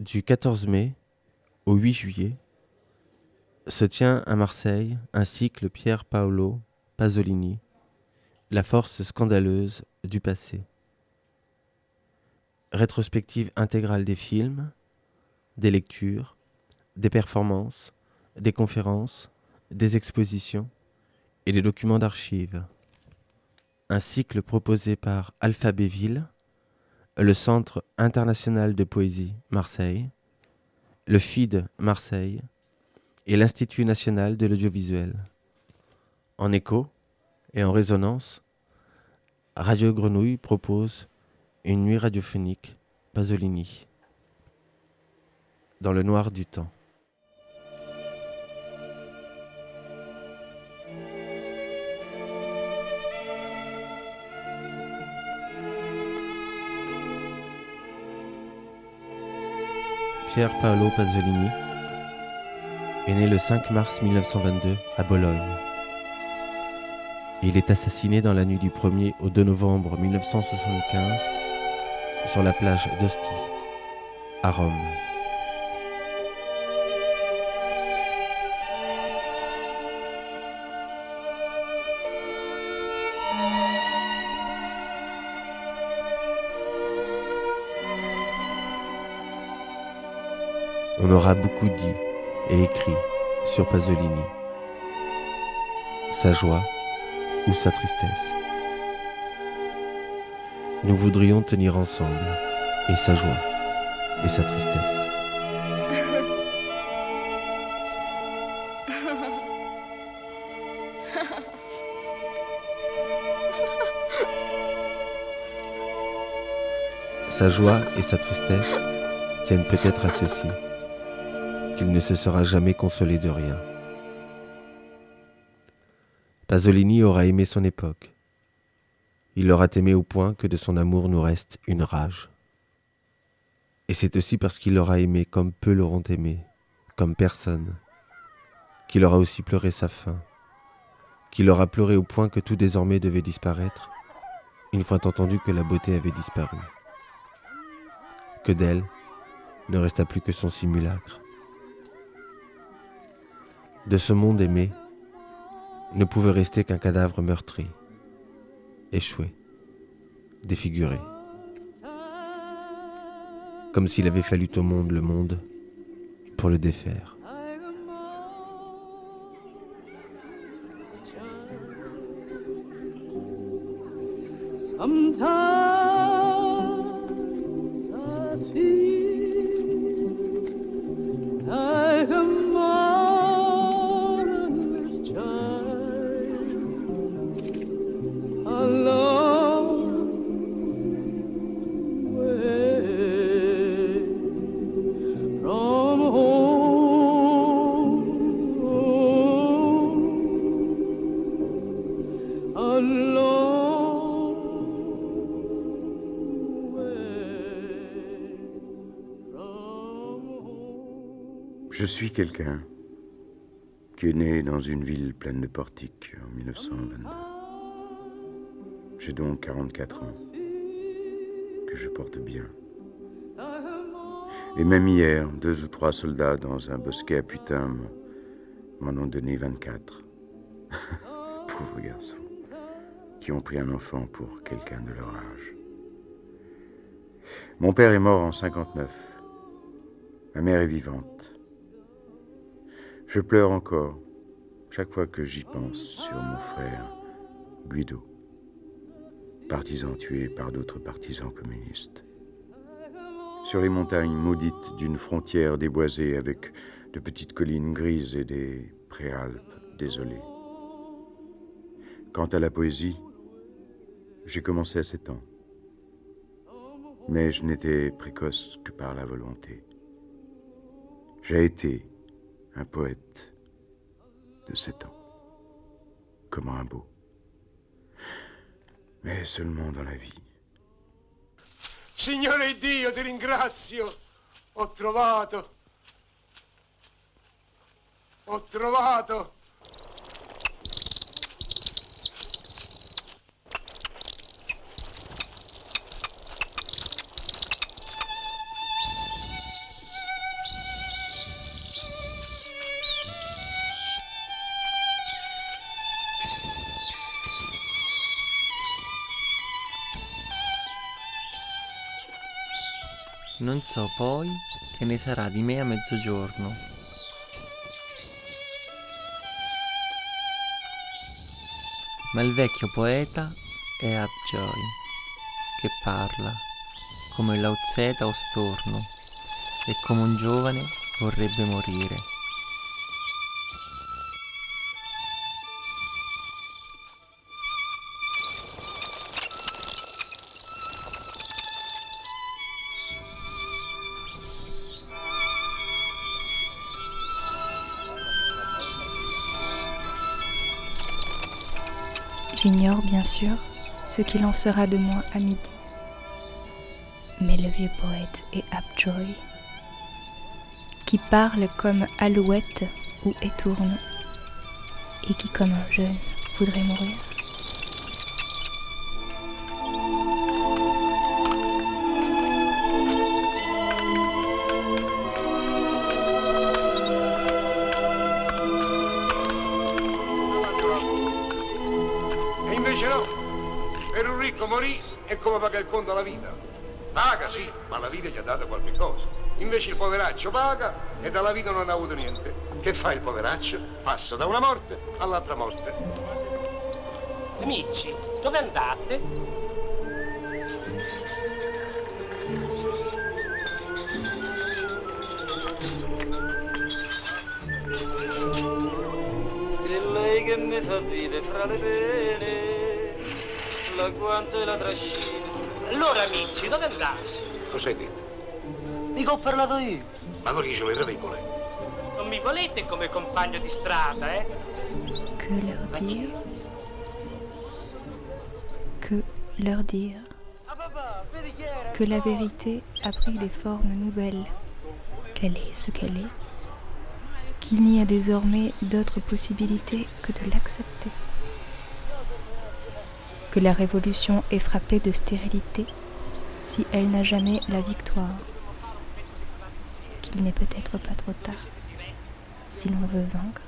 Du 14 mai au 8 juillet se tient à Marseille un cycle Pier Paolo Pasolini, La force scandaleuse du passé. Rétrospective intégrale des films, des lectures, des performances, des conférences, des expositions et des documents d'archives. Un cycle proposé par Alphabéville, le Centre international de poésie Marseille, le FID Marseille et l'Institut national de l'audiovisuel. En écho et en résonance, Radio Grenouille propose une nuit radiophonique Pasolini dans le noir du temps. Pier Paolo Pasolini est né le 5 mars 1922 à Bologne. Il est assassiné dans la nuit du 1er au 2 novembre 1975 sur la plage d'Ostie, à Rome. On aura beaucoup dit et écrit sur Pasolini, sa joie ou sa tristesse. Nous voudrions tenir ensemble et sa joie et sa tristesse. Sa joie et sa tristesse tiennent peut-être à ceci qu'il ne se sera jamais consolé de rien. Pasolini aura aimé son époque. Il l'aura aimé au point que de son amour nous reste une rage. Et c'est aussi parce qu'il l'aura aimé comme peu l'auront aimé, comme personne, qu'il aura aussi pleuré sa fin, qu'il aura pleuré au point que tout désormais devait disparaître, une fois entendu que la beauté avait disparu, que d'elle ne resta plus que son simulacre de ce monde aimé ne pouvait rester qu'un cadavre meurtri, échoué, défiguré. Comme s'il avait fallu au monde le monde pour le défaire. Quelqu'un qui est né dans une ville pleine de portiques en 1922. J'ai donc 44 ans, que je porte bien. Et même hier, deux ou trois soldats dans un bosquet à putain m'en ont donné 24. Pauvres garçons, qui ont pris un enfant pour quelqu'un de leur âge. Mon père est mort en 59. Ma mère est vivante. Je pleure encore chaque fois que j'y pense sur mon frère Guido, partisan tué par d'autres partisans communistes. Sur les montagnes maudites d'une frontière déboisée avec de petites collines grises et des préalpes désolées. Quant à la poésie, j'ai commencé à sept ans, mais je n'étais précoce que par la volonté. J'ai été un poète de sept ans. Comment un beau. Mais seulement dans la vie. Signore Dio, ti ringrazio. Ho trovato. Ho trovato. Non so poi che ne sarà di me a mezzogiorno. Ma il vecchio poeta è Upjoy, che parla come Lao Tse da Ostorno e come un giovane vorrebbe morire. J'ignore bien sûr ce qu'il en sera de moi à midi. Mais le vieux poète est Upjoy, qui parle comme alouette ou étourne, et qui comme un jeune voudrait mourir. Vita gli ha dato qualche cosa. Invece il poveraccio paga e dalla vita non ha avuto niente. Che fa il poveraccio? Passa da una morte all'altra morte. Amici, dove andate? È lei che mi fa vivere fra le pene, l'agguanto e la trascina. Allora, amici, dove andate? Cosa hai detto? Mica ho parlato io. Ma non dice le travecole. Non mi volete come compagno di strada, eh? Que leur dire? Que leur dire? Ah que la vérité a pris des formes nouvelles, qu'elle est ce qu'elle est, qu'il n'y a désormais d'autre possibilité que de l'accepter, que la révolution est frappée de stérilité si elle n'a jamais la victoire, qu'il n'est peut-être pas trop tard si l'on veut vaincre.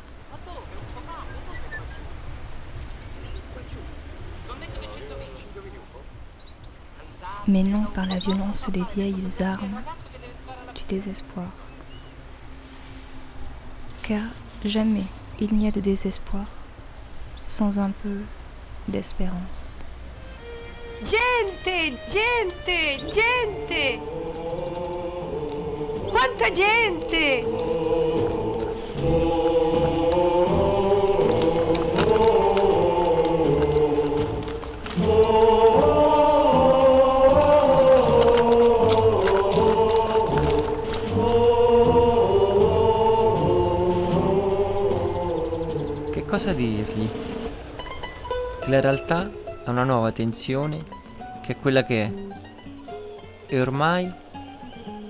mais non par la violence des vieilles armes du désespoir. Car jamais il n'y a de désespoir sans un peu d'espérance. Gente, gente, gente! Quanta gente! Che cosa dirgli? Che la realtà ha una nuova tensione che è quella che è e ormai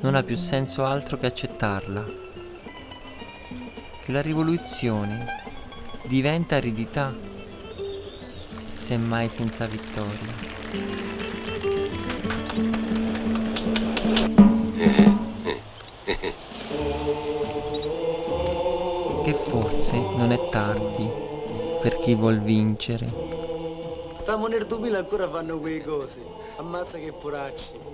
non ha più senso altro che accettarla. Che la rivoluzione diventa aridità, semmai senza vittoria. Che forse non è tardi per chi vuol vincere. Stiamo nel 2000 ancora fanno quei cose. Ammazza che poracci.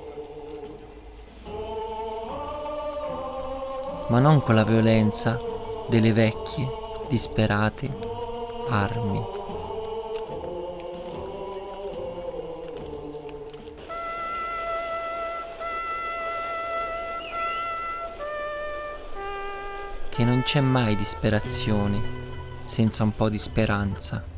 Ma non con la violenza delle vecchie, disperate armi. Che non c'è mai disperazione senza un po' di speranza.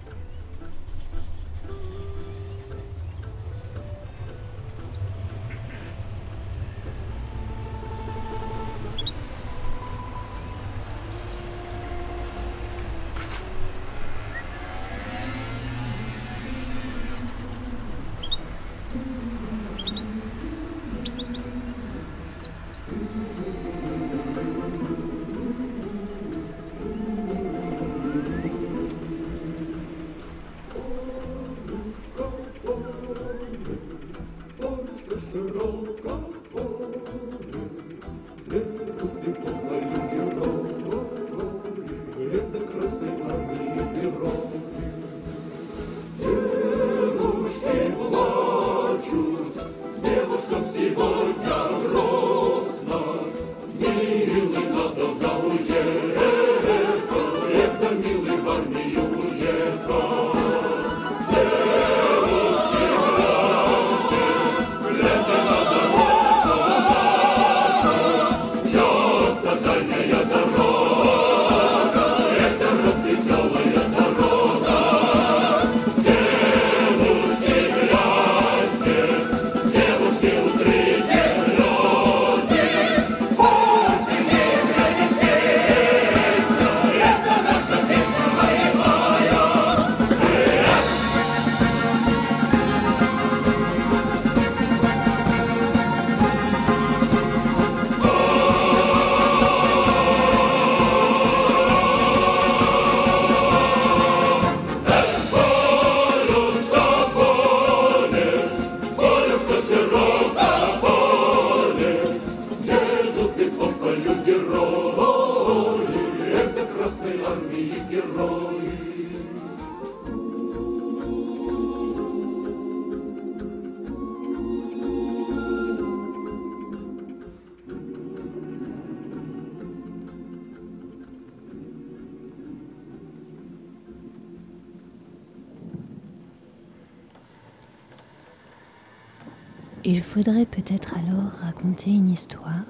Une histoire.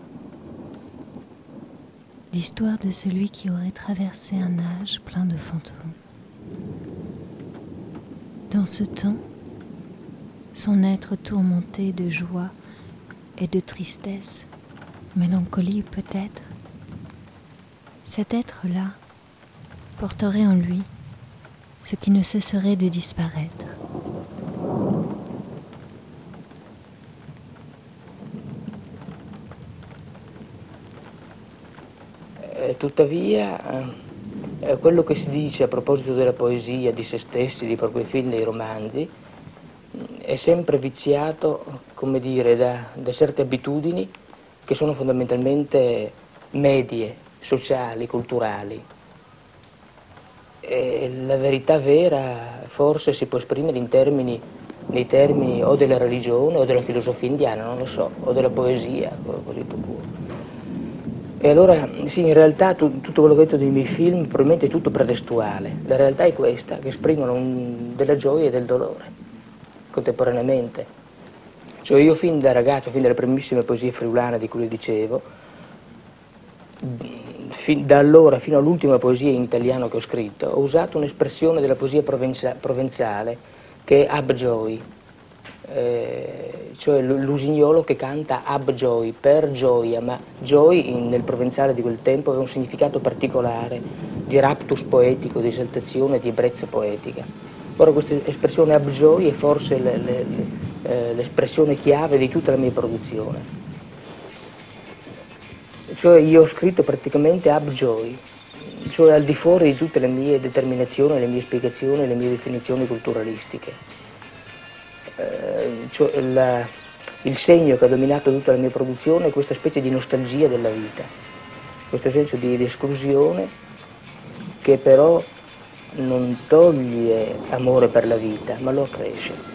L'histoire de celui qui aurait traversé un âge plein de fantômes. Dans ce temps, son être tourmenté de joie et de tristesse, mélancolie peut-être, cet être-là porterait en lui ce qui ne cesserait de disparaître. Tuttavia, eh, quello che si dice a proposito della poesia, di se stessi, dei propri film, dei romanzi, è sempre viziato, come dire, da, da certe abitudini che sono fondamentalmente medie, sociali, culturali. E la verità vera forse si può esprimere in termini, nei termini o della religione o della filosofia indiana, non lo so, o della poesia, così tu puoi. E allora, sì, in realtà tu, tutto quello che ho detto dei miei film probabilmente è tutto pretestuale. La realtà è questa, che esprimono un, della gioia e del dolore, contemporaneamente. Cioè io fin da ragazzo, fin dalle primissime poesie friulane di cui dicevo, fin da allora fino all'ultima poesia in italiano che ho scritto, ho usato un'espressione della poesia provenzale che è abjoy, eh, cioè l'usignolo che canta ab joy, per gioia, ma joy in, nel provenzale di quel tempo aveva un significato particolare di raptus poetico, di esaltazione, di ebbrezza poetica. Ora questa espressione ab joy è forse le, le, le, eh, l'espressione chiave di tutta la mia produzione. Cioè io ho scritto praticamente ab joy, cioè al di fuori di tutte le mie determinazioni, le mie spiegazioni, le mie definizioni culturalistiche. Eh, cioè la, il segno che ha dominato tutta la mia produzione è questa specie di nostalgia della vita, questo senso di, di esclusione che però non toglie amore per la vita, ma lo accresce.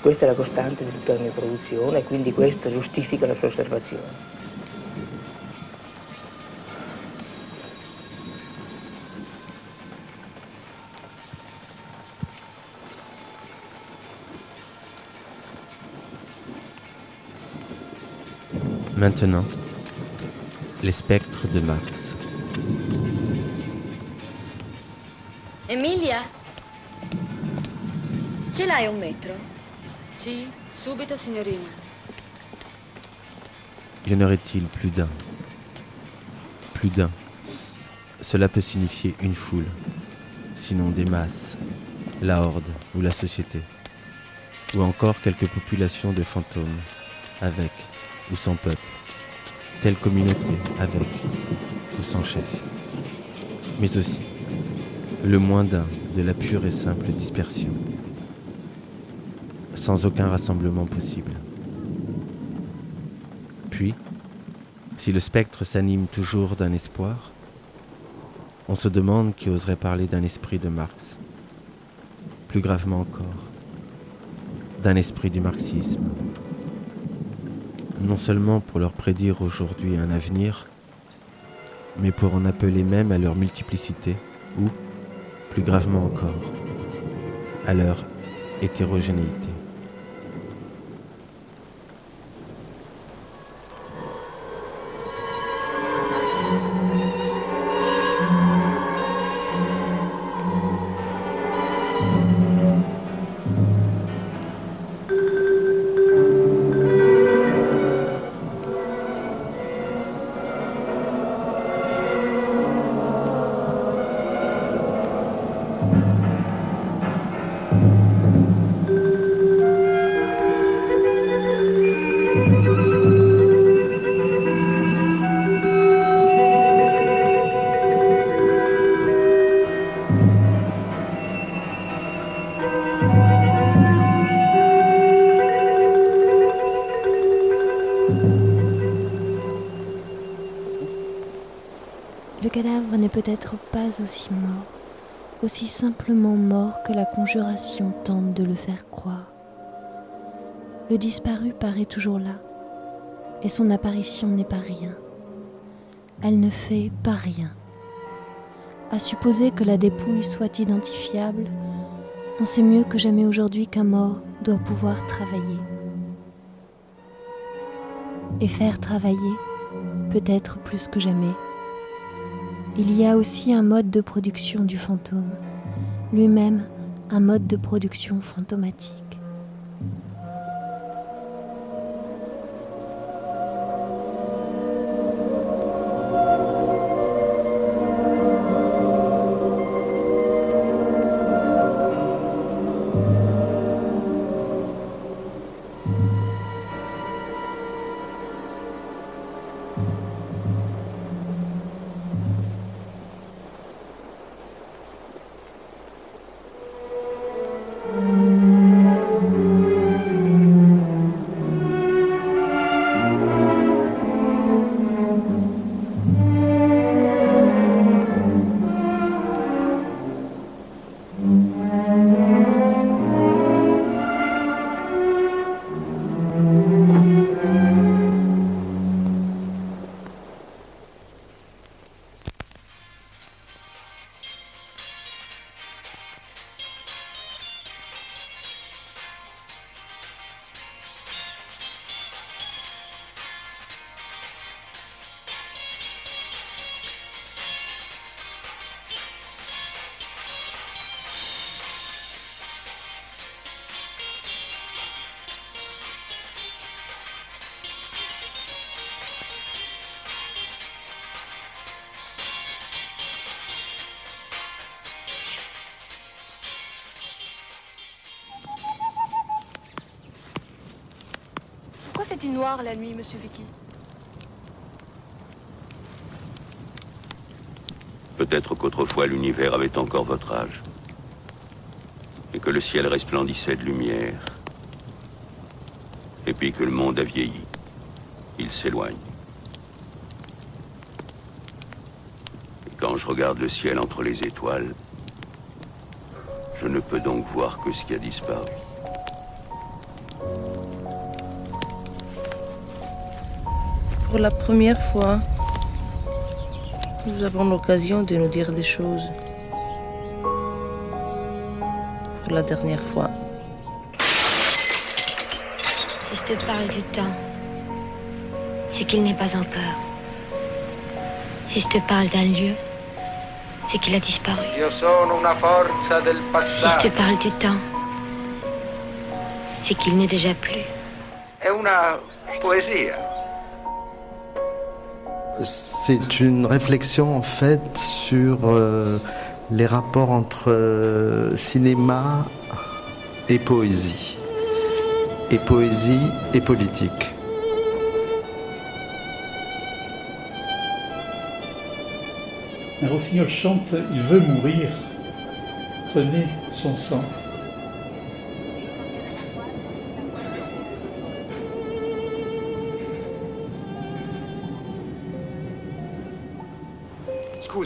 Questa è la costante di tutta la mia produzione e quindi questo giustifica la sua osservazione. Maintenant, les spectres de Marx. Emilia? Ce l'hai un metro? Sì, subito, signorina. Y en aurait-il plus d'un? Plus d'un. Cela peut signifier une foule, sinon des masses, la horde ou la société, ou encore quelques populations de fantômes, avec ou sans peuple, telle communauté avec ou sans chef, mais aussi le moins d'un de la pure et simple dispersion, sans aucun rassemblement possible. Puis, si le spectre s'anime toujours d'un espoir, on se demande qui oserait parler d'un esprit de Marx, plus gravement encore, d'un esprit du marxisme non seulement pour leur prédire aujourd'hui un avenir, mais pour en appeler même à leur multiplicité ou, plus gravement encore, à leur hétérogénéité. Aussi simplement mort que la conjuration tente de le faire croire. Le disparu paraît toujours là, et son apparition n'est pas rien. Elle ne fait pas rien. À supposer que la dépouille soit identifiable, on sait mieux que jamais aujourd'hui qu'un mort doit pouvoir travailler. Et faire travailler, peut-être plus que jamais. Il y a aussi un mode de production du fantôme, lui-même un mode de production fantomatique. La nuit, monsieur Vicky Peut-être qu'autrefois l'univers avait encore votre âge. Et que le ciel resplendissait de lumière. Et puis que le monde a vieilli. Il s'éloigne. Et quand je regarde le ciel entre les étoiles, je ne peux donc voir que ce qui a disparu. Pour la première fois, nous avons l'occasion de nous dire des choses. Pour la dernière fois. Si je te parle du temps, c'est qu'il n'est pas encore. Si je te parle d'un lieu, c'est qu'il a disparu. Io sono una forza del Si je te parle du temps, c'est qu'il n'est déjà plus. È una poesia. C'est une réflexion en fait sur euh, les rapports entre euh, cinéma et poésie, et poésie et politique. Rossignol chante Il veut mourir. Prenez son sang.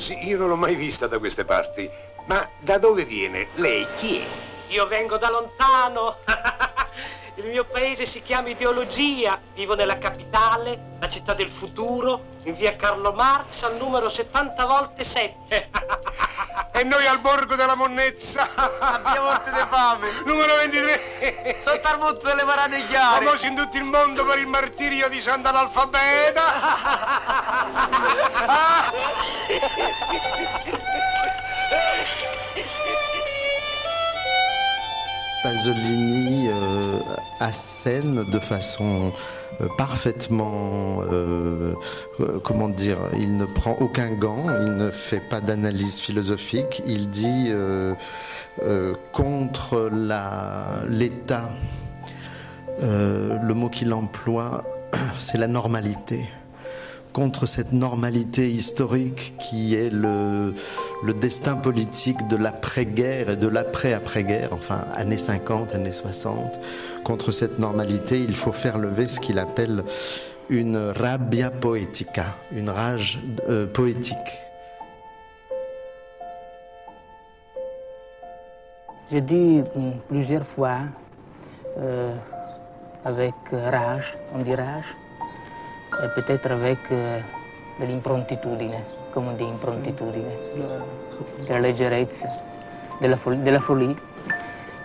Scusi, io non l'ho mai vista da queste parti. Ma da dove viene? Lei chi è? Io vengo da lontano. Il mio paese si chiama Ideologia. Vivo nella capitale, la città del futuro, in via Carlo Marx al numero 70 volte 7. E noi al borgo della monnezza. Abbiamo morte di fame. Numero 23. Sotto al monte delle marane chiare. Famosi in tutto il mondo per il martirio di Sant'Analfabeta. Pasolini euh, assène de façon euh, parfaitement, euh, comment dire, il ne prend aucun gant, il ne fait pas d'analyse philosophique, il dit contre l'État, le mot qu'il emploie, c'est la normalité contre cette normalité historique qui est le, destin politique de l'après-guerre et de l'après-après-guerre, enfin années 50, années 60. Contre cette normalité, il faut faire lever ce qu'il appelle une rabbia poetica, une rage euh, poétique. J'ai dit plusieurs fois, euh, avec rage, on dit rage, peut-être avec euh, de l'improntitudine, come on dit improntitudine, della leggerezza, della, fol- della folie,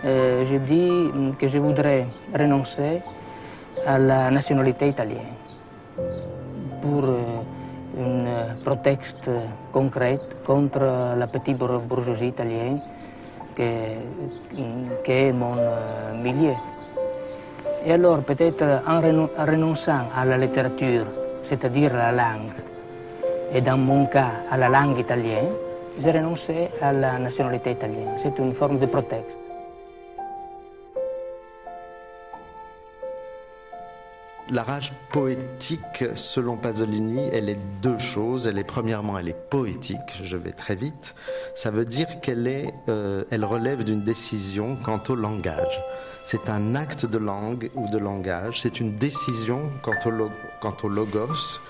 euh, je dis que je voudrais renoncer à la nationalité italienne pour euh, un prétexte concret contre la petite bourgeoisie italienne qui, qui est mon euh, milieu. Et alors peut-être en renonçant à la littérature, c'est-à-dire la langue, et dans mon cas à la langue italienne, j'ai renoncé à la nationalité italienne. C'est une forme de prétexte. La rage poétique, selon Pasolini, elle est deux choses. Elle est premièrement, elle est poétique. Je vais très vite. Ça veut dire qu'elle est, euh, elle relève d'une décision quant au langage. C'est un acte de langue ou de langage. C'est une décision quant au, quant au logos.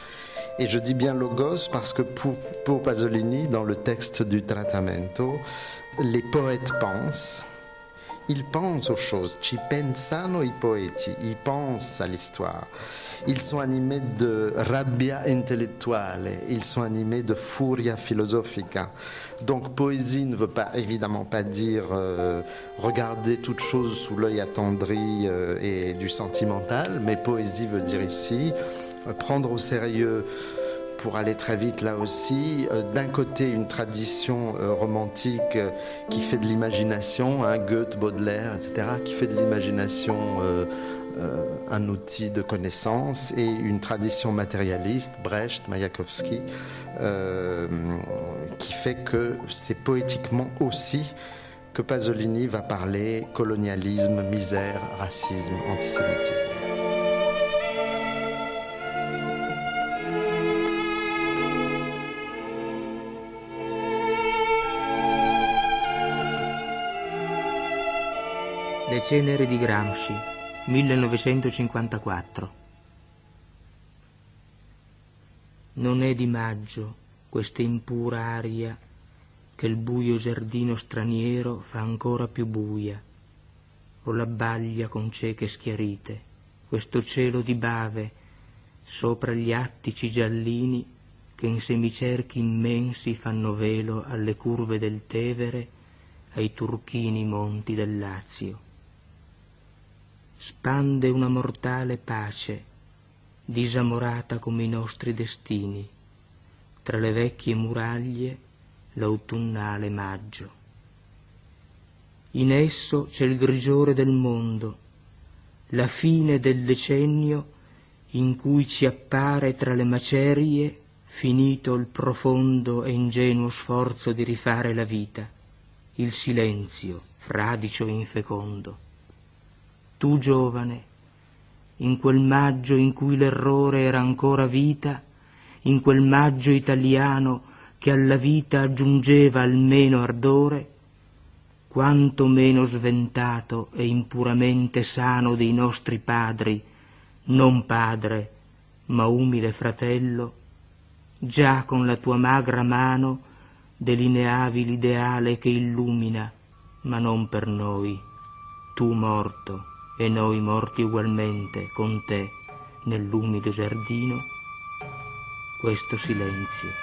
Et je dis bien logos parce que pour, pour Pasolini, dans le texte du Trattamento, les poètes pensent ils pensent aux choses, ci pensano i poeti, ils pensent à l'histoire. Ils sont animés de rabbia intellettuale, ils sont animés de furia philosophica. Donc poésie ne veut pas évidemment pas dire euh, regarder toute chose sous l'œil attendri euh, et du sentimental, mais poésie veut dire ici euh, prendre au sérieux pour aller très vite là aussi, euh, d'un côté une tradition euh, romantique euh, qui fait de l'imagination, hein, Goethe, Baudelaire, etc., qui fait de l'imagination un outil de connaissance, et une tradition matérialiste, Brecht, Mayakovsky, qui fait que c'est poétiquement aussi que Pasolini va parler colonialisme, misère, racisme, antisémitisme. Le di Gramsci, 1954. Non è di maggio questa impura aria che il buio giardino straniero fa ancora più buia, o la baglia con cieche schiarite, questo cielo di bave sopra gli attici giallini che in semicerchi immensi fanno velo alle curve del Tevere, ai turchini monti del Lazio spande una mortale pace, disamorata come i nostri destini, tra le vecchie muraglie l'autunnale maggio. In esso c'è il grigiore del mondo, la fine del decennio in cui ci appare tra le macerie finito il profondo e ingenuo sforzo di rifare la vita, il silenzio fradicio e infecondo tu giovane, in quel maggio in cui l'errore era ancora vita, in quel maggio italiano che alla vita aggiungeva almeno ardore, quanto meno sventato e impuramente sano dei nostri padri, non padre, ma umile fratello, già con la tua magra mano delineavi l'ideale che illumina, ma non per noi, tu morto e noi morti ugualmente con te nell'umido giardino, questo silenzio.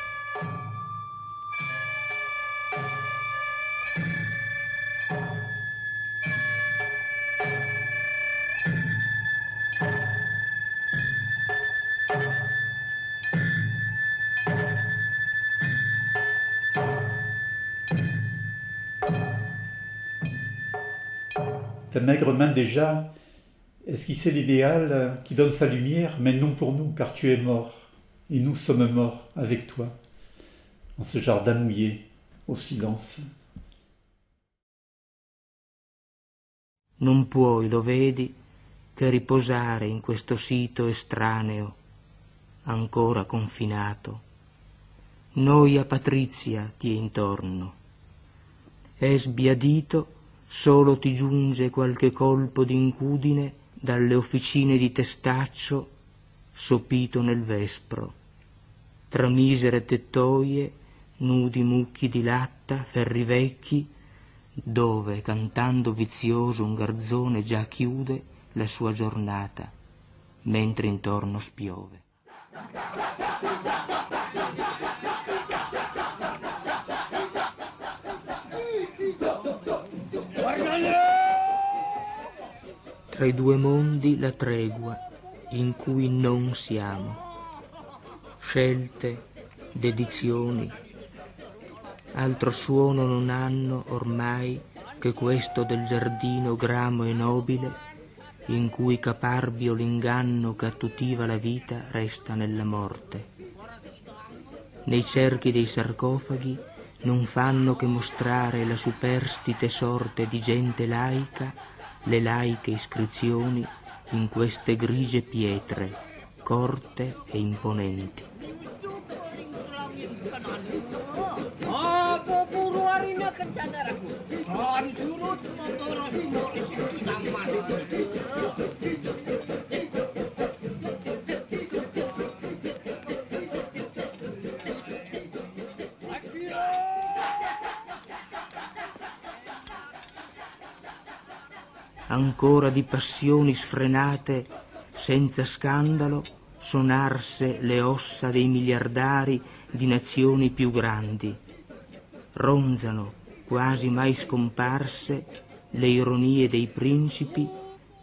Ta maigre main déjà esquissait l'idéal qui donne sa lumière, mais non pour nous, car tu es mort, et nous sommes morts avec toi, en ce jardin mouillé, au silence. Non puoi, lo vedi, che riposare in questo sito estraneo, ancora confinato. Noia patrizia ti è intorno. È sbiadito solo ti giunge qualche colpo d'incudine dalle officine di testaccio sopito nel vespro, tra misere tettoie, nudi mucchi di latta, ferri vecchi, dove, cantando vizioso, un garzone già chiude la sua giornata, mentre intorno spiove. Tra i due mondi la tregua in cui non siamo. Scelte, dedizioni, altro suono non hanno ormai che questo del giardino gramo e nobile in cui caparbio l'inganno che attutiva la vita resta nella morte. Nei cerchi dei sarcofagi non fanno che mostrare la superstite sorte di gente laica, le laiche iscrizioni in queste grigie pietre, corte e imponenti. Ancora di passioni sfrenate, senza scandalo, sonarse le ossa dei miliardari di nazioni più grandi. Ronzano, quasi mai scomparse, le ironie dei principi,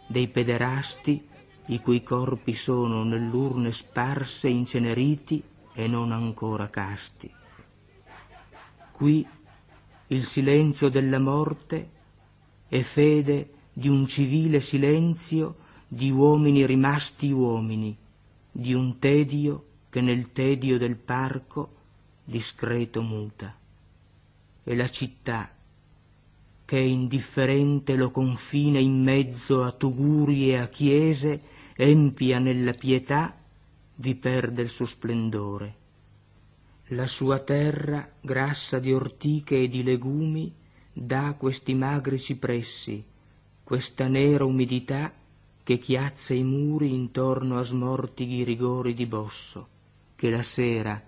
dei pederasti, i cui corpi sono nell'urne sparse, inceneriti e non ancora casti. Qui il silenzio della morte è fede di un civile silenzio di uomini rimasti uomini, di un tedio che nel tedio del parco discreto muta. E la città, che indifferente lo confina in mezzo a tuguri e a chiese, empia nella pietà, vi perde il suo splendore. La sua terra, grassa di ortiche e di legumi, dà questi magri cipressi, questa nera umidità che chiazza i muri intorno a smortighi rigori di bosso, che la sera,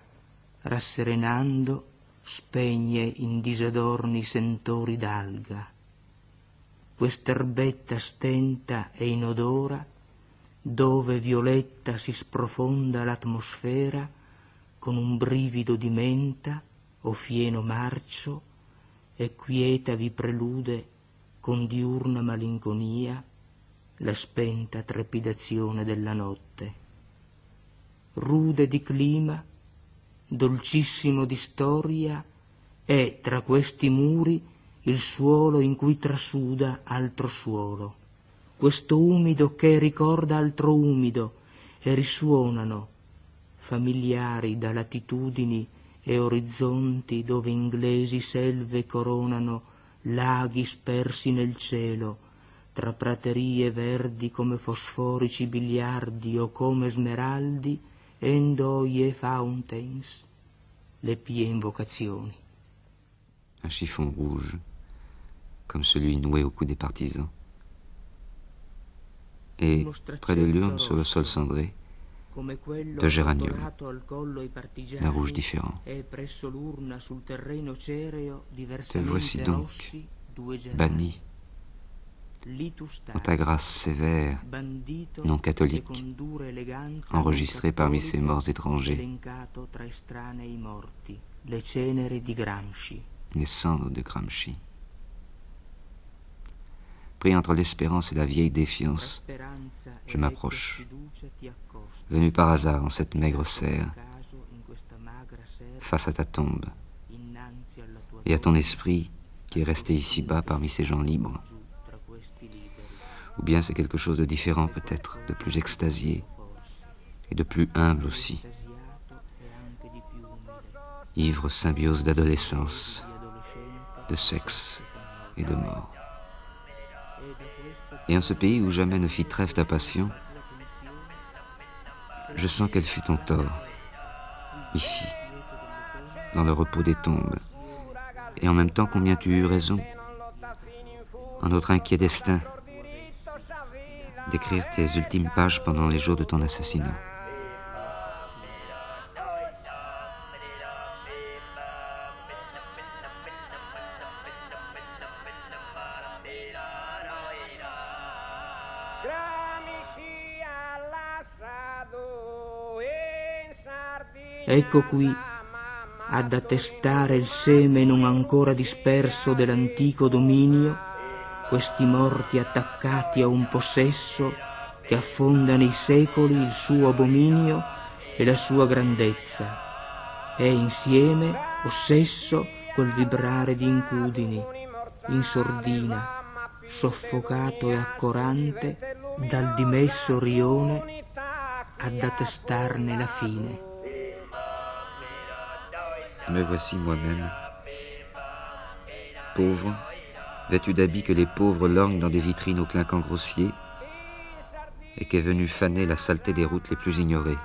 rasserenando, spegne in disadorni sentori d'alga. Quest'erbetta stenta e inodora, dove violetta si sprofonda l'atmosfera con un brivido di menta o fieno marcio, e quieta vi prelude con diurna malinconia la spenta trepidazione della notte. Rude di clima, dolcissimo di storia, è tra questi muri il suolo in cui trasuda altro suolo. Questo umido che ricorda altro umido e risuonano, familiari da latitudini e orizzonti dove inglesi selve coronano laghi spersi nel cielo, tra praterie verdi come fosforici biliardi o come smeraldi, endoie fountains, le pie invocazioni. Un chiffon rouge, comme celui noué au cou des partisans. Et près de l'urne, sur le sol cendré, de géranium, d'un rouge différent. Te voici donc, banni, en ta grâce sévère, non catholique, enregistré parmi ces morts étrangers, les cendres de Gramsci. Pris entre l'espérance et la vieille défiance, je m'approche, venu par hasard en cette maigre serre, face à ta tombe, et à ton esprit qui est resté ici-bas parmi ces gens libres. Ou bien c'est quelque chose de différent peut-être, de plus extasié et de plus humble aussi. Ivre symbiose d'adolescence, de sexe et de mort. Et en ce pays où jamais ne fit trêve ta passion, je sens quel fut ton tort, ici, dans le repos des tombes, et en même temps combien tu eus raison, en notre inquiet destin, d'écrire tes ultimes pages pendant les jours de ton assassinat. Ecco qui ad attestare il seme non ancora disperso dell'antico dominio questi morti attaccati a un possesso che affonda nei secoli il suo abominio e la sua grandezza. È insieme, ossesso, quel vibrare di incudini, in sordina, soffocato e accorante dal dimesso rione ad attestarne la fine. Me voici moi-même, pauvre, vêtu d'habits que les pauvres lorgnent dans des vitrines au clinquant grossier, et qu'est venu faner la saleté des routes les plus ignorées,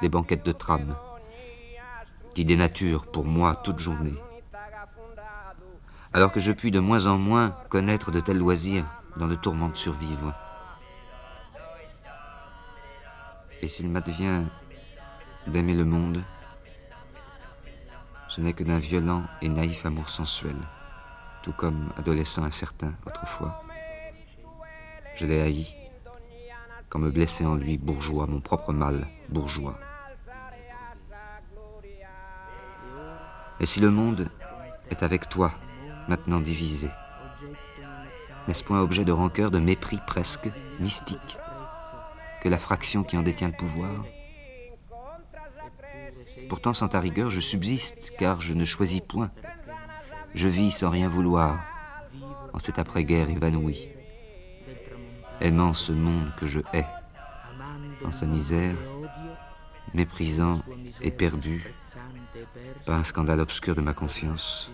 des banquettes de tram, qui dénaturent pour moi toute journée. Alors que je puis de moins en moins connaître de tels loisirs dans le tourment de survivre. Et s'il m'advient d'aimer le monde, ce n'est que d'un violent et naïf amour sensuel, tout comme adolescent incertain autrefois. Je l'ai haï, quand me blessait en lui bourgeois, mon propre mal bourgeois. Et si le monde est avec toi, maintenant divisé, n'est-ce point objet de rancœur, de mépris presque mystique, que la fraction qui en détient le pouvoir Pourtant, sans ta rigueur, je subsiste, car je ne choisis point. Je vis sans rien vouloir, en cette après-guerre évanouie, aimant ce monde que je hais, dans sa misère, méprisant et perdu par un scandale obscur de ma conscience.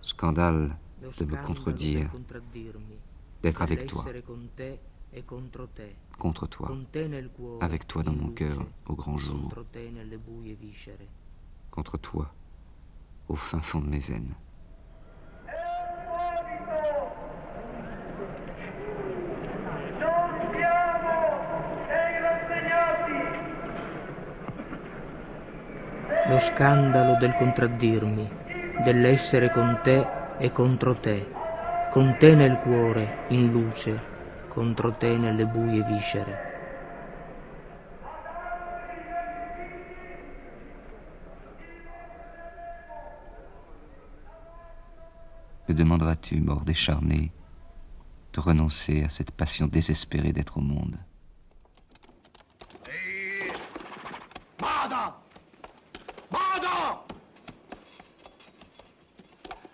Scandale de me contredire, d'être avec toi contre toi, avec toi dans mon cœur au grand jour, contre toi au fin fond de mes veines. Lo scandalo del contraddirmi, dell'essere con te e contro te, con te nel cuore, in luce, contro te nelle buie viscere. Me demanderas-tu, mort décharné, de renoncer à cette passion désespérée d'être au monde Bada! Bada!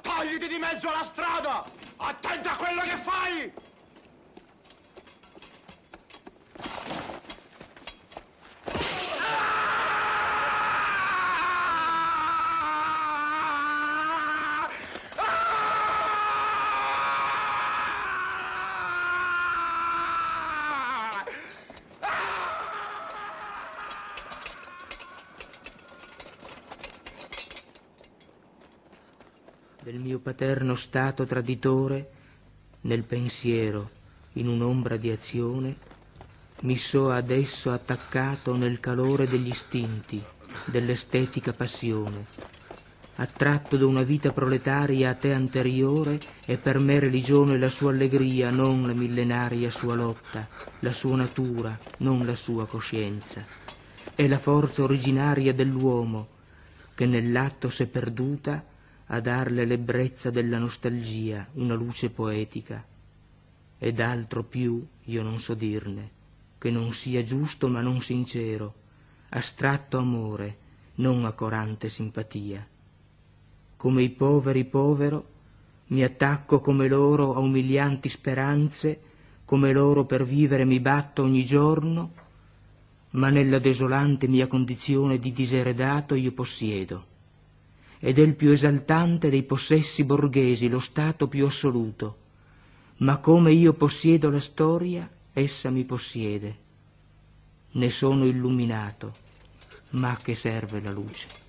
Togliti di mezzo alla strada! Attenta a quello che fai! Paterno stato traditore, nel pensiero, in un'ombra di azione, mi so adesso attaccato nel calore degli istinti, dell'estetica passione, attratto da una vita proletaria a te anteriore e per me religione la sua allegria, non la millenaria sua lotta, la sua natura, non la sua coscienza. È la forza originaria dell'uomo che nell'atto s'è perduta a darle l'ebbrezza della nostalgia, una luce poetica. Ed altro più io non so dirne, che non sia giusto ma non sincero, astratto amore, non accorante simpatia. Come i poveri povero, mi attacco come loro a umilianti speranze, come loro per vivere mi batto ogni giorno, ma nella desolante mia condizione di diseredato io possiedo ed è il più esaltante dei possessi borghesi, lo stato più assoluto. Ma come io possiedo la storia, essa mi possiede. Ne sono illuminato, ma a che serve la luce?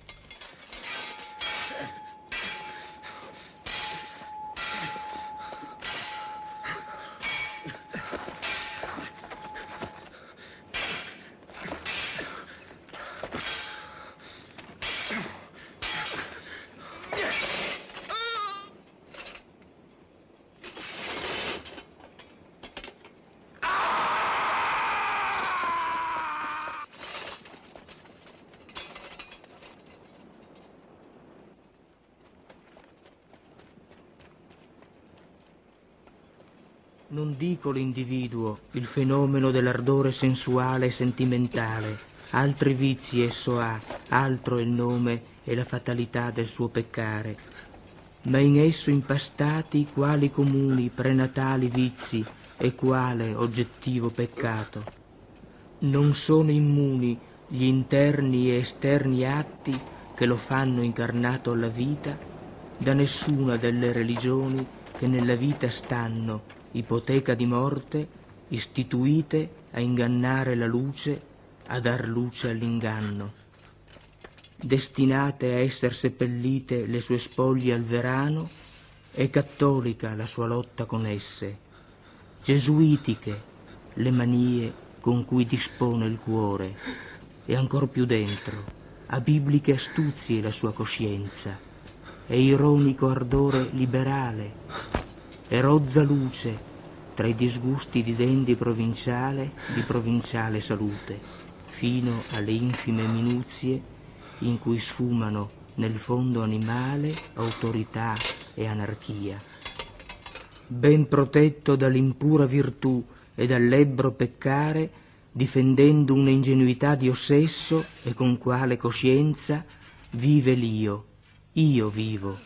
Non dico l'individuo, il fenomeno dell'ardore sensuale e sentimentale. Altri vizi esso ha, altro è il nome e la fatalità del suo peccare. Ma in esso impastati quali comuni prenatali vizi e quale oggettivo peccato. Non sono immuni gli interni e esterni atti che lo fanno incarnato alla vita da nessuna delle religioni che nella vita stanno, ipoteca di morte, istituite a ingannare la luce, a dar luce all'inganno. Destinate a esser seppellite le sue spoglie al verano, è cattolica la sua lotta con esse, gesuitiche le manie con cui dispone il cuore, e ancor più dentro, a bibliche astuzie la sua coscienza, e ironico ardore liberale, e rozza luce tra i disgusti di dendi provinciale di provinciale salute, fino alle infime minuzie in cui sfumano nel fondo animale autorità e anarchia. Ben protetto dall'impura virtù e dall'ebbro peccare, difendendo un'ingenuità di ossesso e con quale coscienza vive l'io, io vivo,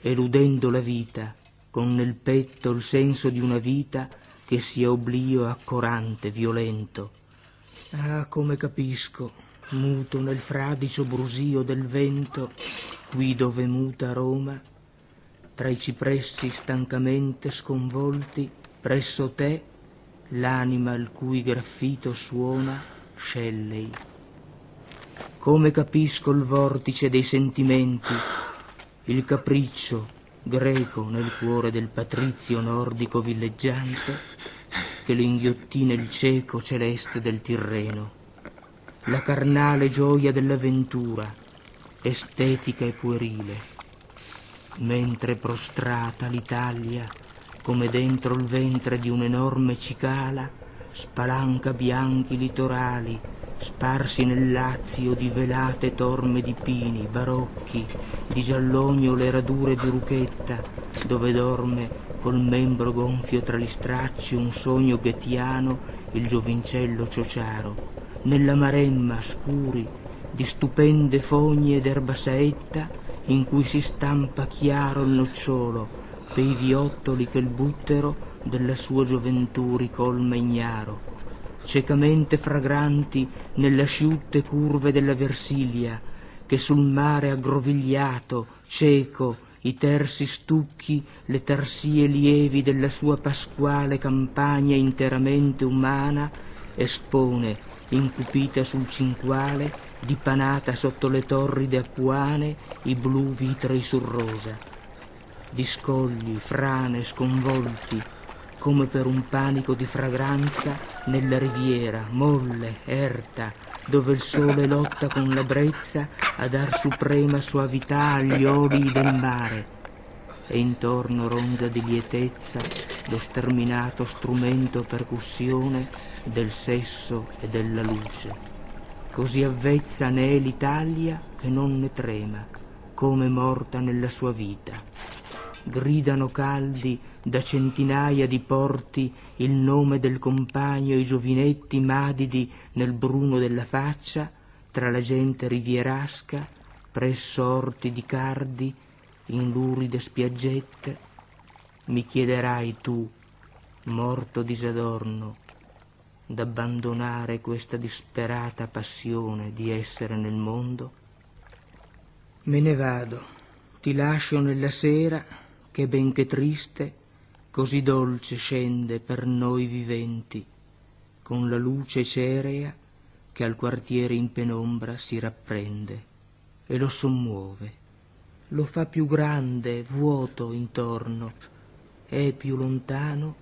eludendo la vita, con nel petto il senso di una vita che sia oblio accorante, violento. Ah, come capisco, muto nel fradicio brusio del vento, qui dove muta Roma, tra i cipressi stancamente sconvolti, presso te l'anima il cui graffito suona scellei. Come capisco il vortice dei sentimenti, il capriccio greco nel cuore del patrizio nordico villeggiante che lo inghiottì nel cieco celeste del Tirreno, la carnale gioia dell'avventura, estetica e puerile, mentre prostrata l'Italia come dentro il ventre di un'enorme cicala, spalanca bianchi litorali, sparsi nel lazio di velate torme di pini, barocchi, di giallogno le radure di ruchetta, dove dorme col membro gonfio tra gli stracci un sogno ghettiano il giovincello ciociaro, nella maremma scuri di stupende fogne ed erba saetta in cui si stampa chiaro il nocciolo, pei viottoli che il buttero della sua gioventù ricolma ignaro, ciecamente fragranti nelle asciutte curve della Versilia, che sul mare aggrovigliato, cieco, i tersi stucchi, le tarsie lievi della sua pasquale campagna interamente umana, espone, incupita sul cinquale, dipanata sotto le torride appuane, i blu vitrei sul rosa. Di scogli, frane, sconvolti, come per un panico di fragranza nella riviera, molle, erta, dove il sole lotta con la brezza a dar suprema suavità agli oli del mare, e intorno ronza di lietezza lo sterminato strumento percussione del sesso e della luce. Così avvezza ne è l'Italia che non ne trema, come morta nella sua vita gridano caldi da centinaia di porti il nome del compagno e i giovinetti madidi nel bruno della faccia, tra la gente rivierasca, presso orti di cardi, in luride spiaggette, mi chiederai tu, morto disadorno, d'abbandonare questa disperata passione di essere nel mondo? Me ne vado, ti lascio nella sera che benché triste, così dolce scende per noi viventi, con la luce cerea che al quartiere in penombra si rapprende e lo sommuove, lo fa più grande, vuoto intorno, è più lontano,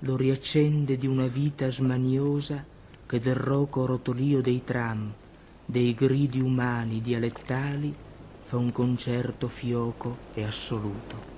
lo riaccende di una vita smaniosa che del roco rotolio dei tram, dei gridi umani dialettali, fa un concerto fioco e assoluto.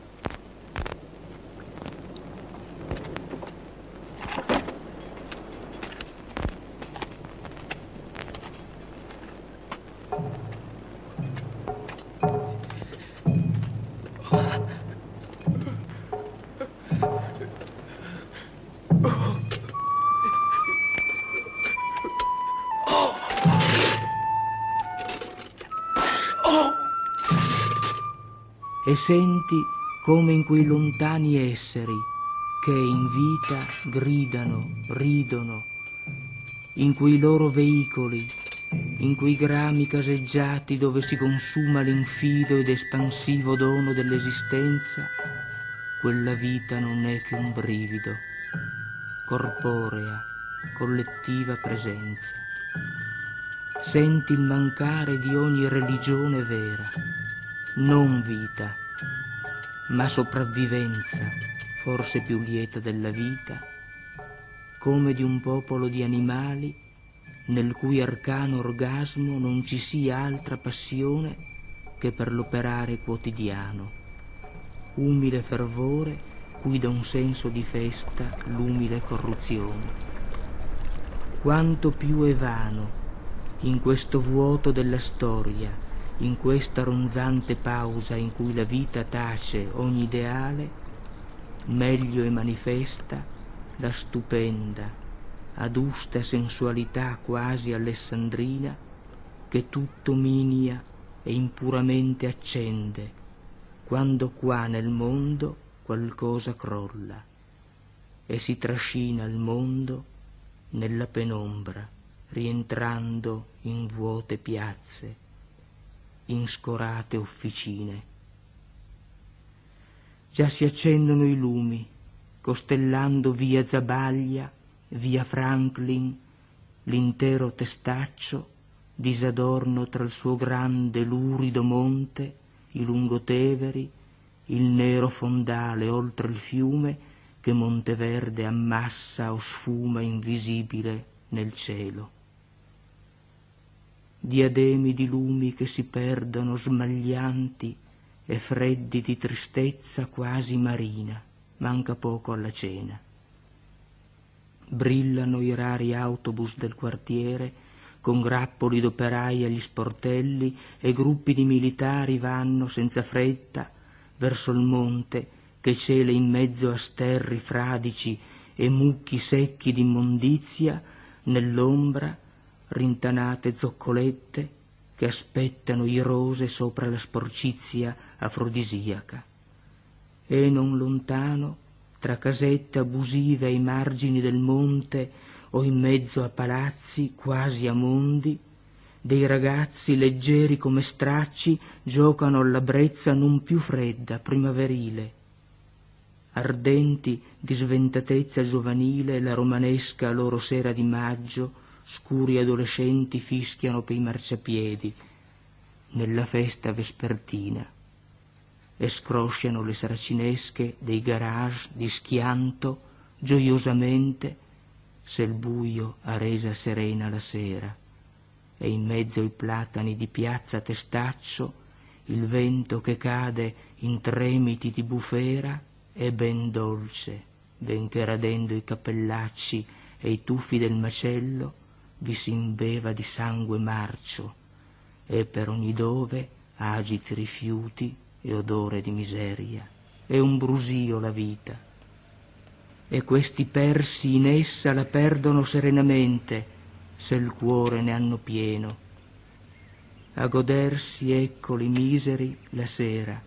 E senti come in quei lontani esseri che in vita gridano, ridono, in quei loro veicoli, in quei grami caseggiati dove si consuma l'infido ed espansivo dono dell'esistenza, quella vita non è che un brivido, corporea, collettiva presenza. Senti il mancare di ogni religione vera, non vita, ma sopravvivenza, forse più lieta della vita, come di un popolo di animali nel cui arcano orgasmo non ci sia altra passione che per l'operare quotidiano, umile fervore cui da un senso di festa l'umile corruzione. Quanto più è vano in questo vuoto della storia, in questa ronzante pausa in cui la vita tace ogni ideale, meglio è manifesta la stupenda, adusta sensualità quasi alessandrina che tutto minia e impuramente accende, quando qua nel mondo qualcosa crolla e si trascina il mondo nella penombra rientrando in vuote piazze, in scorate officine. Già si accendono i lumi, costellando via Zabaglia, via Franklin, l'intero testaccio, disadorno tra il suo grande lurido monte, i lungoteveri, il nero fondale oltre il fiume che Monteverde ammassa o sfuma invisibile nel cielo diademi di lumi che si perdono smaglianti e freddi di tristezza quasi marina, manca poco alla cena. Brillano i rari autobus del quartiere, con grappoli d'operai agli sportelli e gruppi di militari vanno senza fretta verso il monte che cela in mezzo a sterri fradici e mucchi secchi d'immondizia, nell'ombra rintanate zoccolette che aspettano irose sopra la sporcizia afrodisiaca. E non lontano, tra casette abusive ai margini del monte o in mezzo a palazzi quasi a mondi, dei ragazzi leggeri come stracci giocano alla brezza non più fredda, primaverile. Ardenti di sventatezza giovanile la romanesca loro sera di maggio scuri adolescenti fischiano per i marciapiedi nella festa vespertina e scrosciano le saracinesche dei garage di schianto gioiosamente se il buio ha resa serena la sera e in mezzo ai platani di piazza Testaccio il vento che cade in tremiti di bufera è ben dolce, benché radendo i cappellacci e i tuffi del macello, vi si imbeva di sangue marcio e per ogni dove agiti rifiuti e odore di miseria. È un brusio la vita. E questi persi in essa la perdono serenamente se il cuore ne hanno pieno. A godersi eccoli miseri la sera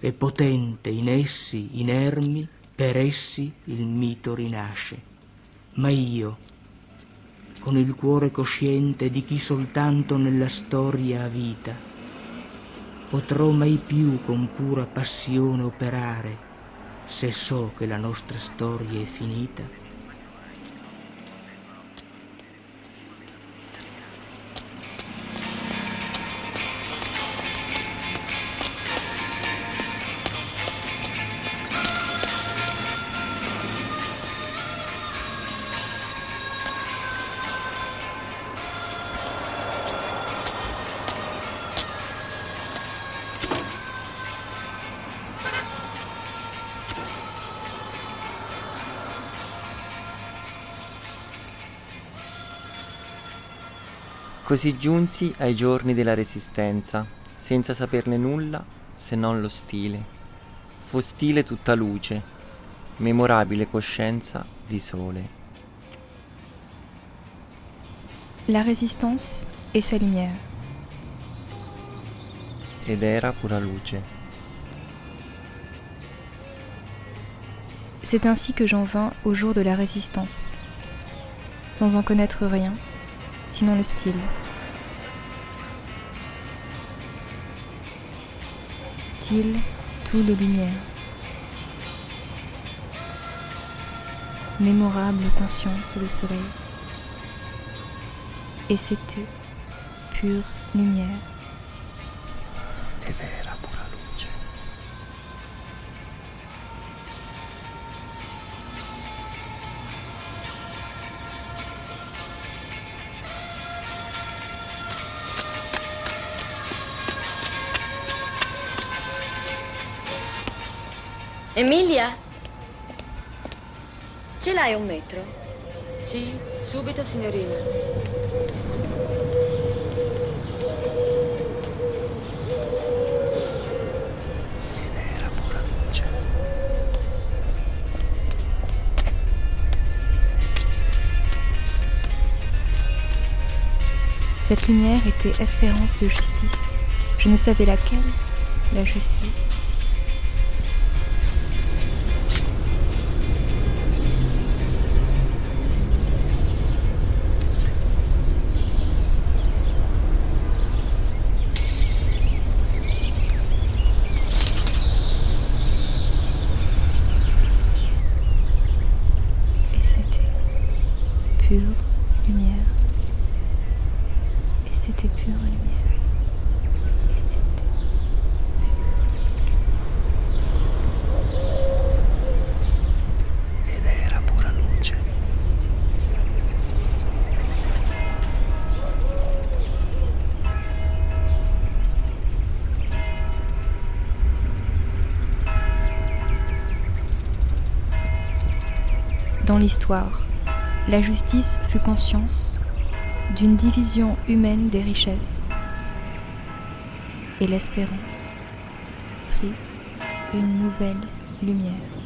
e potente in essi inermi per essi il mito rinasce. Ma io, con il cuore cosciente di chi soltanto nella storia ha vita. Potrò mai più con pura passione operare se so che la nostra storia è finita? Così giunsi ai giorni della resistenza, senza saperne nulla se non lo stile. Fu stile tutta luce, memorabile coscienza di sole. La résistance e sa lumière. Ed era pura luce. C'est ainsi que j'en vins au jour de la résistance. Sans en connaître rien, sinon le style. Style tout de lumière. Mémorable conscience le soleil. Et c'était pure lumière. Emilia? Ce l'hai un metro? Sì, subito signorina. Cette lumière était espérance de justice. Je ne savais laquelle, la justice. Dans l'histoire, la justice fut conscience d'une division humaine des richesses et l'espérance prit une nouvelle lumière.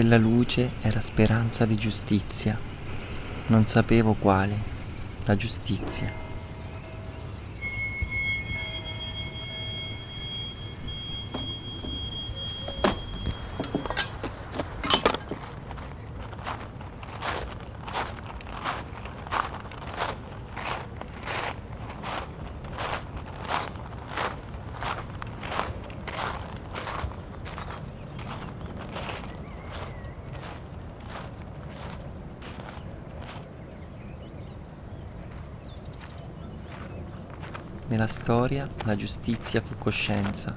Quella luce era speranza di giustizia. Non sapevo quale, la giustizia. Nella storia la giustizia fu coscienza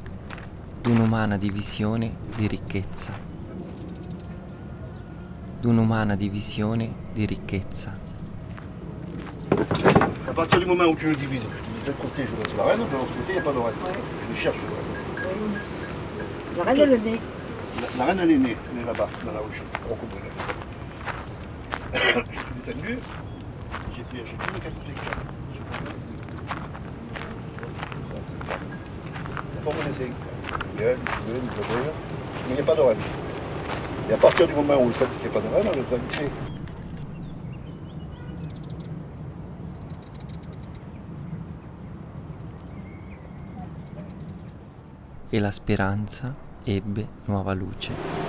d'un'umana divisione di ricchezza. D'un'umana divisione di ricchezza. À partir du moment où tu le divises, d'un côté je laisse la reine, de l'autre côté il n'y a pas de reine. Je cherche. La reine, elle est née. La, la reine elle est née, elle est là-bas, dans la ruche, crocodile. je suis descendu, j'ai pris j'ai pris le calculateur. Bien, une, une, deux, mais il n'y a pas de reine. Et à partir du moment où qu'il n'y a pas de reine, on les a créés. E la speranza ebbe nuova luce.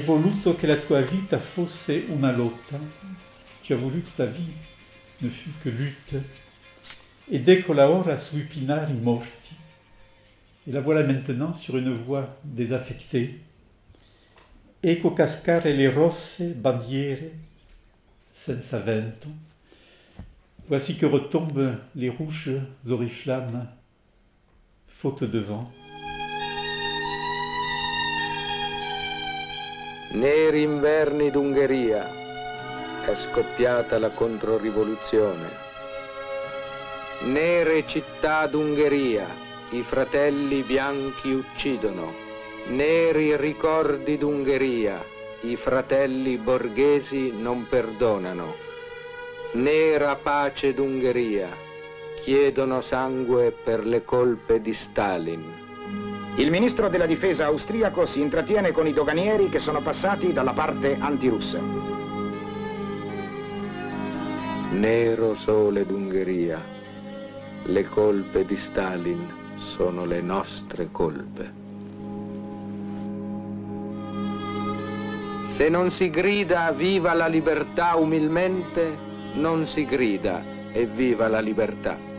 Voluto che la tua vita fosse una lotta. Tu as voulu que ta vie ne fût que lutte. Ed eccola ora sui pinari morti. Et la voilà maintenant sur une voie désaffectée. Ecco cascare le rosse bandiere senza vento. Voici que retombent les rouges oriflammes, faute de vent. Neri inverni d'Ungheria, è scoppiata la controrivoluzione. Nere città d'Ungheria, i fratelli bianchi uccidono. Neri ricordi d'Ungheria, i fratelli borghesi non perdonano. Nera pace d'Ungheria, chiedono sangue per le colpe di Stalin. Il ministro della difesa austriaco si intrattiene con i doganieri che sono passati dalla parte antirussa. Nero sole d'Ungheria, le colpe di Stalin sono le nostre colpe. Se non si grida viva la libertà umilmente, non si grida e viva la libertà.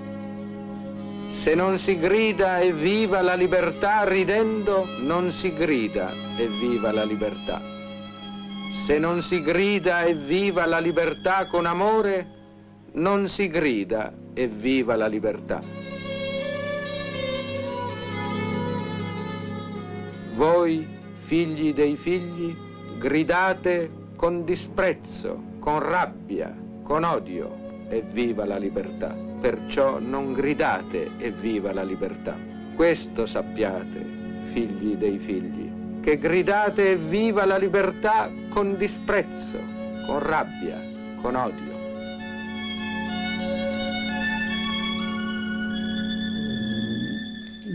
Se non si grida e viva la libertà ridendo, non si grida e viva la libertà. Se non si grida e viva la libertà con amore, non si grida e viva la libertà. Voi, figli dei figli, gridate con disprezzo, con rabbia, con odio e viva la libertà. Perciò non gridate e viva la libertà. Questo sappiate, figli dei figli, che gridate e viva la libertà con disprezzo, con rabbia, con odio.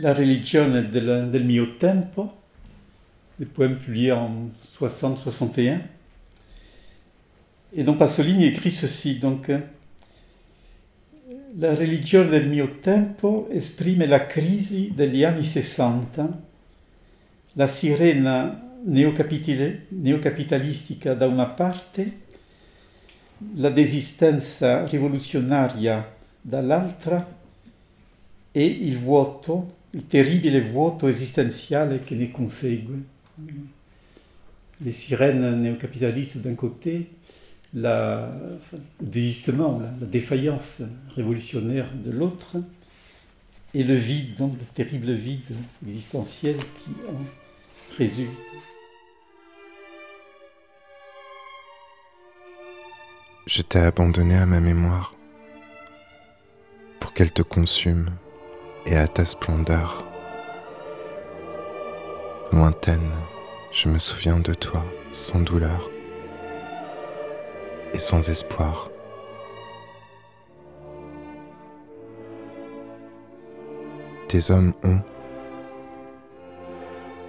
La religione del, del mio tempo, des poèmes publiés en 60-61. Et donc Pasolini écrit ceci, donc la religione del mio tempo esprime la crisi degli anni 60, la sirena neocapitalistica da una parte, la desistenza rivoluzionaria dall'altra e il vuoto, il terribile vuoto esistenziale che ne consegue. Les sirènes néocapitalistes d'un côté, le désistement, la, la défaillance révolutionnaire de l'autre, et le vide, donc le terrible vide existentiel qui en résulte. Je t'ai abandonné à ma mémoire pour qu'elle te consume et à ta splendeur. Lointaine, je me souviens de toi sans douleur et sans espoir. Tes hommes ont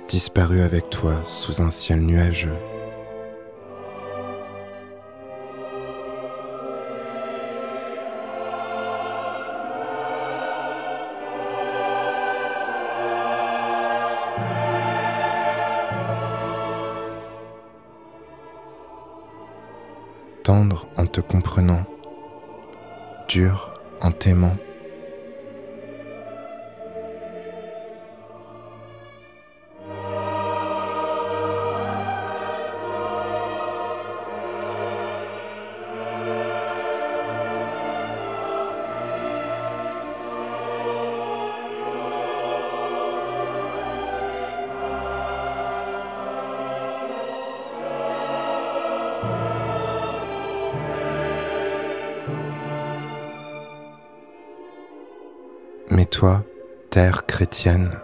disparu avec toi sous un ciel nuageux. Dur en t'aimant. Toi, terre chrétienne,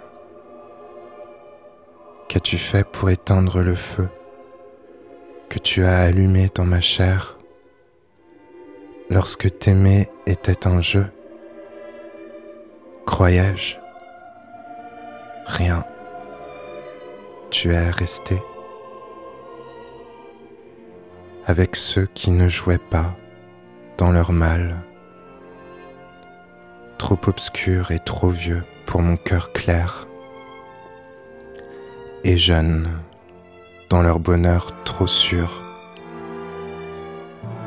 qu'as-tu fait pour éteindre le feu que tu as allumé dans ma chair lorsque t'aimer était un jeu? Croyais-je? Rien. Tu es resté. Avec ceux qui ne jouaient pas dans leur mal trop obscur et trop vieux pour mon cœur clair, et jeune dans leur bonheur trop sûr.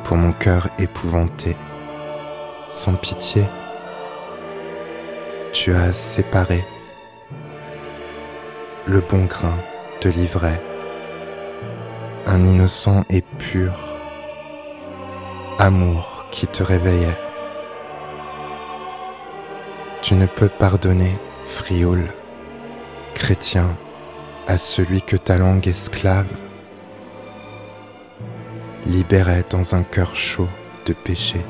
Pour mon cœur épouvanté, sans pitié, tu as séparé le bon grain de l'ivraie, un innocent et pur amour qui te réveillait. Tu ne peux pardonner, frioul, chrétien, à celui que ta langue esclave libérait dans un cœur chaud de péché.